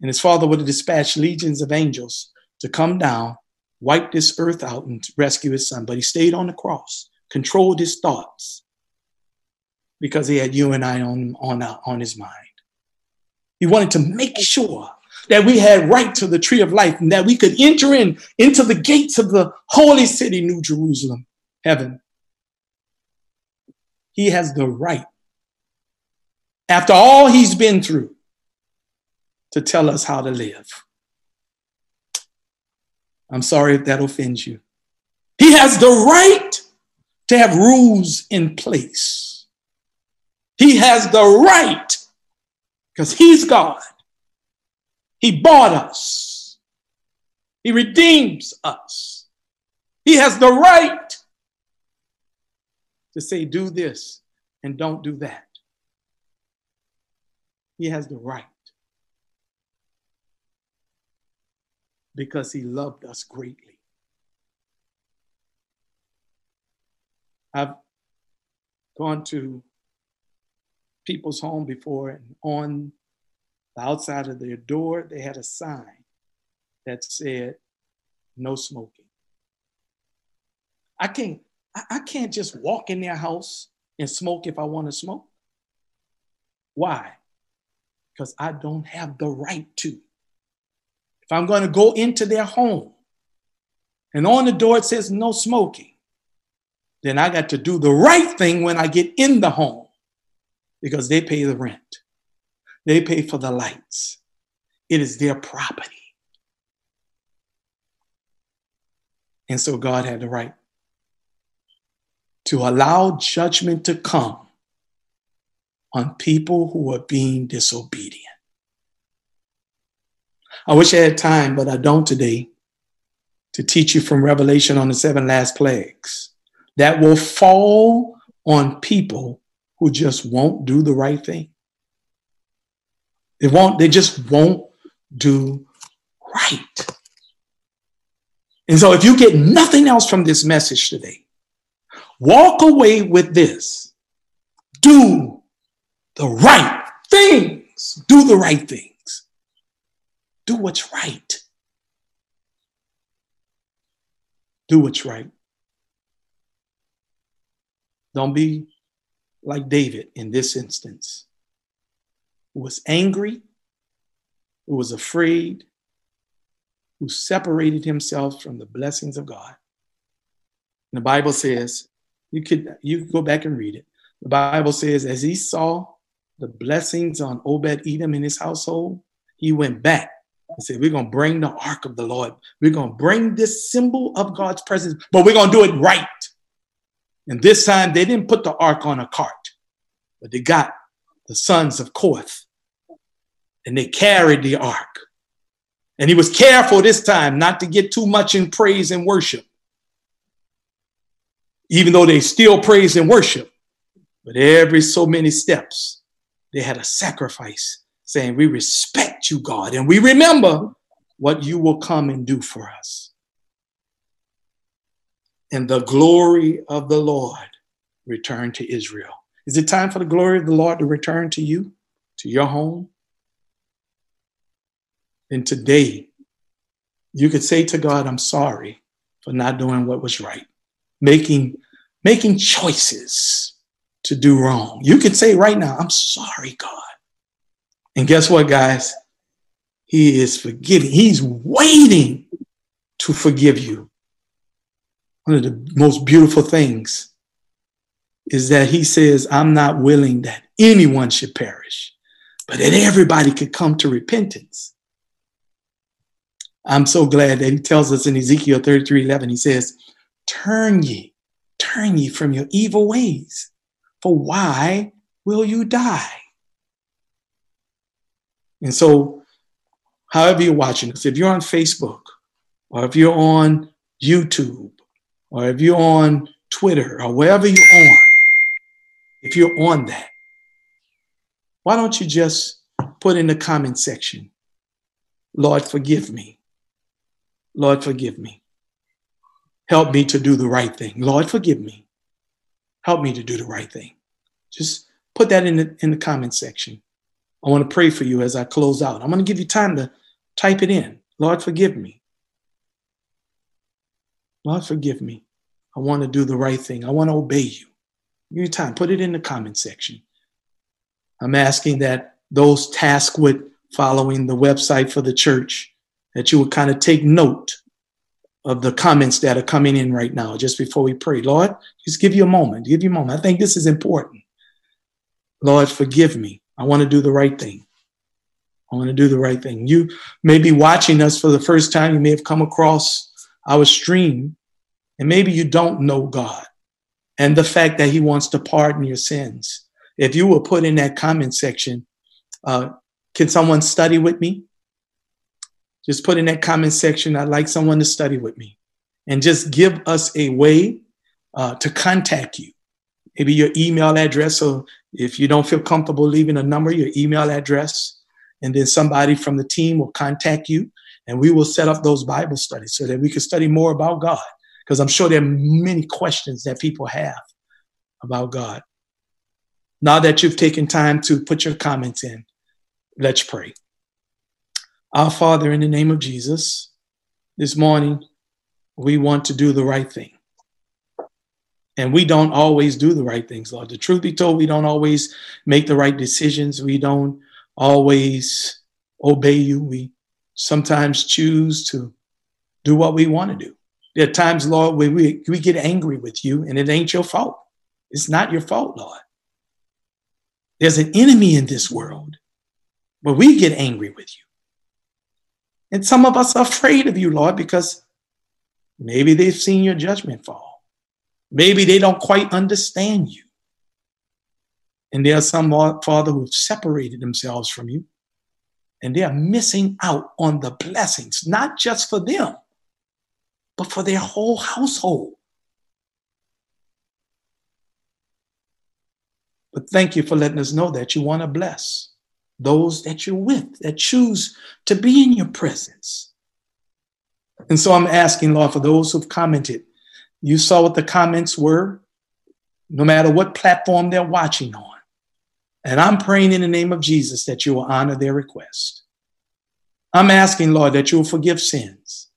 [SPEAKER 4] And his father would have dispatched legions of angels to come down, wipe this earth out, and rescue his son. But he stayed on the cross, controlled his thoughts, because he had you and I on, on, uh, on his mind. He wanted to make sure that we had right to the tree of life and that we could enter in into the gates of the holy city, New Jerusalem, heaven. He has the right after all he's been through, to tell us how to live. I'm sorry if that offends you. He has the right to have rules in place. He has the right because he's God. He bought us. He redeems us. He has the right to say, do this and don't do that. He has the right because he loved us greatly. I've gone to people's home before, and on the outside of their door, they had a sign that said, no smoking. I can't, I can't just walk in their house and smoke if I want to smoke. Why? because I don't have the right to. if I'm going to go into their home and on the door it says no smoking, then I got to do the right thing when I get in the home because they pay the rent, they pay for the lights. It is their property. And so God had the right to allow judgment to come on people who are being disobedient. I wish I had time, but I don't today to teach you from Revelation on the seven last plagues that will fall on people who just won't do the right thing. They won't, they just won't do right. And so if you get nothing else from this message today, walk away with this. Do the right things. Do the right things. Do what's right. Do what's right. Don't be like David in this instance, who was angry, who was afraid, who separated himself from the blessings of God. And the Bible says, you could you could go back and read it. The Bible says, as he saw the blessings on Obed Edom in his household, he went back and said, We're to bring the ark of the Lord. We're to bring this symbol of God's presence, but we're to do it right. And this time they didn't put the ark on a cart, but they got the sons of Kohath and they carried the ark. And he was careful this time not to get too much in praise and worship, even though they still praise and worship. But every so many steps, they had a sacrifice saying, We respect you, God, and we remember what you will come and do for us. And the glory of the Lord returned to Israel. Is it time for the glory of the Lord to return to you, to your home? And today, you could say to God, I'm sorry for not doing what was right, making, making choices to do wrong. You could say right now, I'm sorry, God. And guess what, guys? He is forgiving. He's waiting to forgive you. One of the most beautiful things is that he says, I'm not willing that anyone should perish, but that everybody could come to repentance. I'm so glad that he tells us in Ezekiel 33 11, he says, Turn ye, turn ye from your evil ways, for why will you die? And so, however you're watching this, if you're on Facebook or if you're on YouTube or if you're on Twitter or wherever you're on, if you're on that, why don't you just put in the comment section, Lord, forgive me. Lord, forgive me. Help me to do the right thing. Lord, forgive me. Help me to do the right thing. Just put that in the, in the comment section. I want to pray for you as I close out. I'm going to give you time to type it in. Lord, forgive me. Lord, forgive me. I want to do the right thing. I want to obey you. Give you time. Put it in the comment section. I'm asking that those tasked with following the website for the church, that you would kind of take note of the comments that are coming in right now just before we pray. Lord, just give you a moment. Give you a moment. I think this is important. Lord, forgive me. I want to do the right thing. I want to do the right thing. You may be watching us for the first time. You may have come across our stream, and maybe you don't know God and the fact that He wants to pardon your sins. If you will put in that comment section, uh, can someone study with me? Just put in that comment section, I'd like someone to study with me. And just give us a way uh, to contact you. Maybe your email address or if you don't feel comfortable leaving a number, your email address, and then somebody from the team will contact you and we will set up those Bible studies so that we can study more about God. Because I'm sure there are many questions that people have about God. Now that you've taken time to put your comments in, let's pray. Our Father, in the name of Jesus, this morning, we want to do the right thing. And we don't always do the right things, Lord. The truth be told, we don't always make the right decisions. We don't always obey you. We sometimes choose to do what we want to do. There are times, Lord, where we, we get angry with you and it ain't your fault. It's not your fault, Lord. There's an enemy in this world, but we get angry with you. And some of us are afraid of you, Lord, because maybe they've seen your judgment fall. Maybe they don't quite understand you. And there are some, Father, who have separated themselves from you and they are missing out on the blessings, not just for them, but for their whole household. But thank you for letting us know that you want to bless those that you're with, that choose to be in your presence. And so I'm asking, Lord, for those who've commented, you saw what the comments were, no matter what platform they're watching on. And I'm praying in the name of Jesus that you will honor their request. I'm asking, Lord, that you will forgive sins.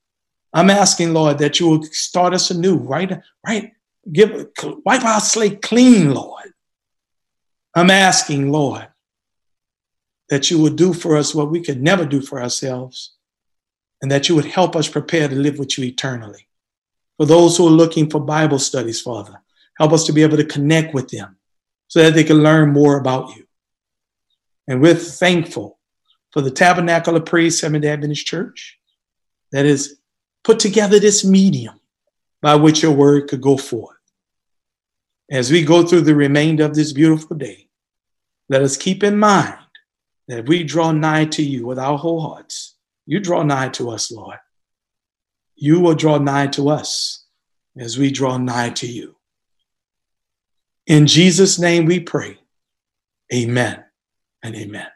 [SPEAKER 4] I'm asking, Lord, that you will start us anew, right? Right? Give wipe our slate clean, Lord. I'm asking, Lord, that you would do for us what we could never do for ourselves, and that you would help us prepare to live with you eternally. For those who are looking for Bible studies, Father, help us to be able to connect with them so that they can learn more about you. And we're thankful for the Tabernacle of Praise Seventh Adventist Church that has put together this medium by which your word could go forth. As we go through the remainder of this beautiful day, let us keep in mind that if we draw nigh to you with our whole hearts, you draw nigh to us, Lord. You will draw nigh to us as we draw nigh to you. In Jesus' name we pray. Amen and amen.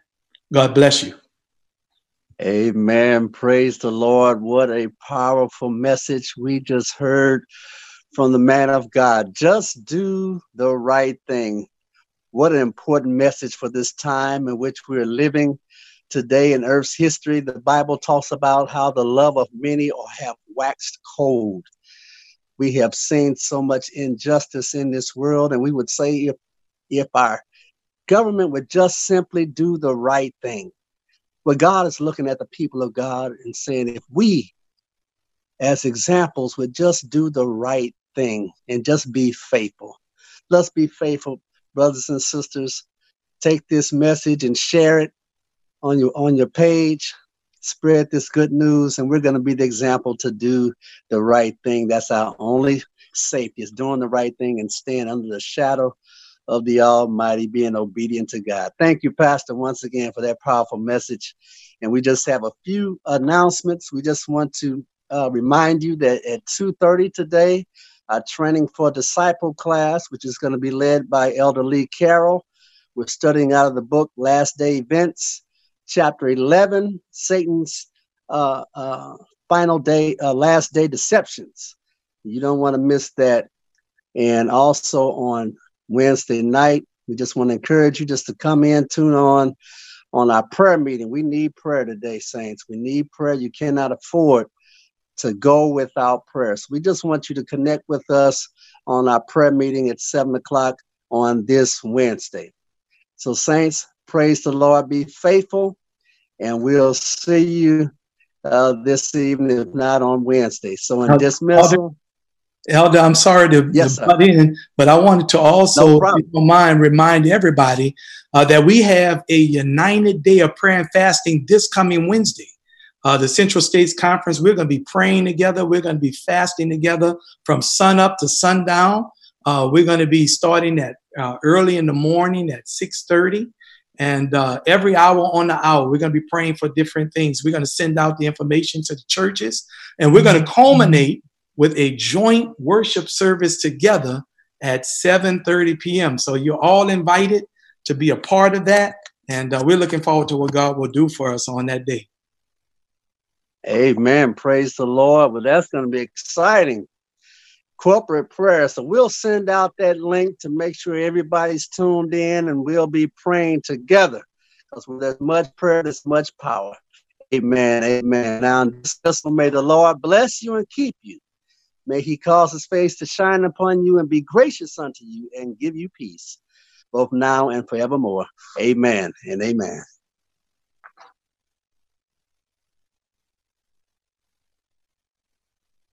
[SPEAKER 4] God bless you.
[SPEAKER 1] Amen. Praise the Lord. What a powerful message we just heard from the man of God. Just do the right thing. What an important message for this time in which we're living today in Earth's history. The Bible talks about how the love of many have waxed cold we have seen so much injustice in this world, and we would say if if our government would just simply do the right thing. But God is looking at the people of God and saying, if we, as examples, would just do the right thing and just be faithful. Let's be faithful, brothers and sisters. Take this message and share it on your on your page spread this good news, and we're going to be the example to do the right thing. That's our only safety is doing the right thing and staying under the shadow of the Almighty, being obedient to God. Thank you, Pastor, once again for that powerful message. And we just have a few announcements. We just want to uh, remind you that at 2:30 today, our training for disciple class, which is going to be led by Elder Lee Carroll. We're studying out of the book Last Day Events chapter 11, Satan's uh, uh, final day, uh, last day deceptions. You don't want to miss that. And also on Wednesday night, we just want to encourage you just to come in, tune on on our prayer meeting. We need prayer today, saints. We need prayer. You cannot afford to go without prayer. So we just want you to connect with us on our prayer meeting at seven o'clock on this Wednesday. So, saints, praise the Lord. Be faithful and we'll see you uh, this evening, if not on Wednesday. So in dismissal.
[SPEAKER 4] Elder, I'm sorry to, yes, to butt in, but I wanted to also, no if mind, remind everybody uh, that we have a united day of prayer and fasting this coming Wednesday. Uh, the Central States Conference, we're going to be praying together. We're going to be fasting together from sun up to sundown. Uh, we're going to be starting at uh, early in the morning at 6:30, and uh, every hour on the hour, we're going to be praying for different things. We're going to send out the information to the churches, and we're going to culminate with a joint worship service together at 7:30 p.m. So you're all invited to be a part of that, and uh, we're looking forward to what God will do for us on that day.
[SPEAKER 1] Amen. Praise the Lord. Well, that's going to be exciting corporate prayer. So we'll send out that link to make sure everybody's tuned in and we'll be praying together. Because when there's much prayer, there's much power. Amen. Amen. Now, dismissal, may the Lord bless you and keep you. May he cause his face to shine upon you and be gracious unto you and give you peace, both now and forevermore. Amen and amen.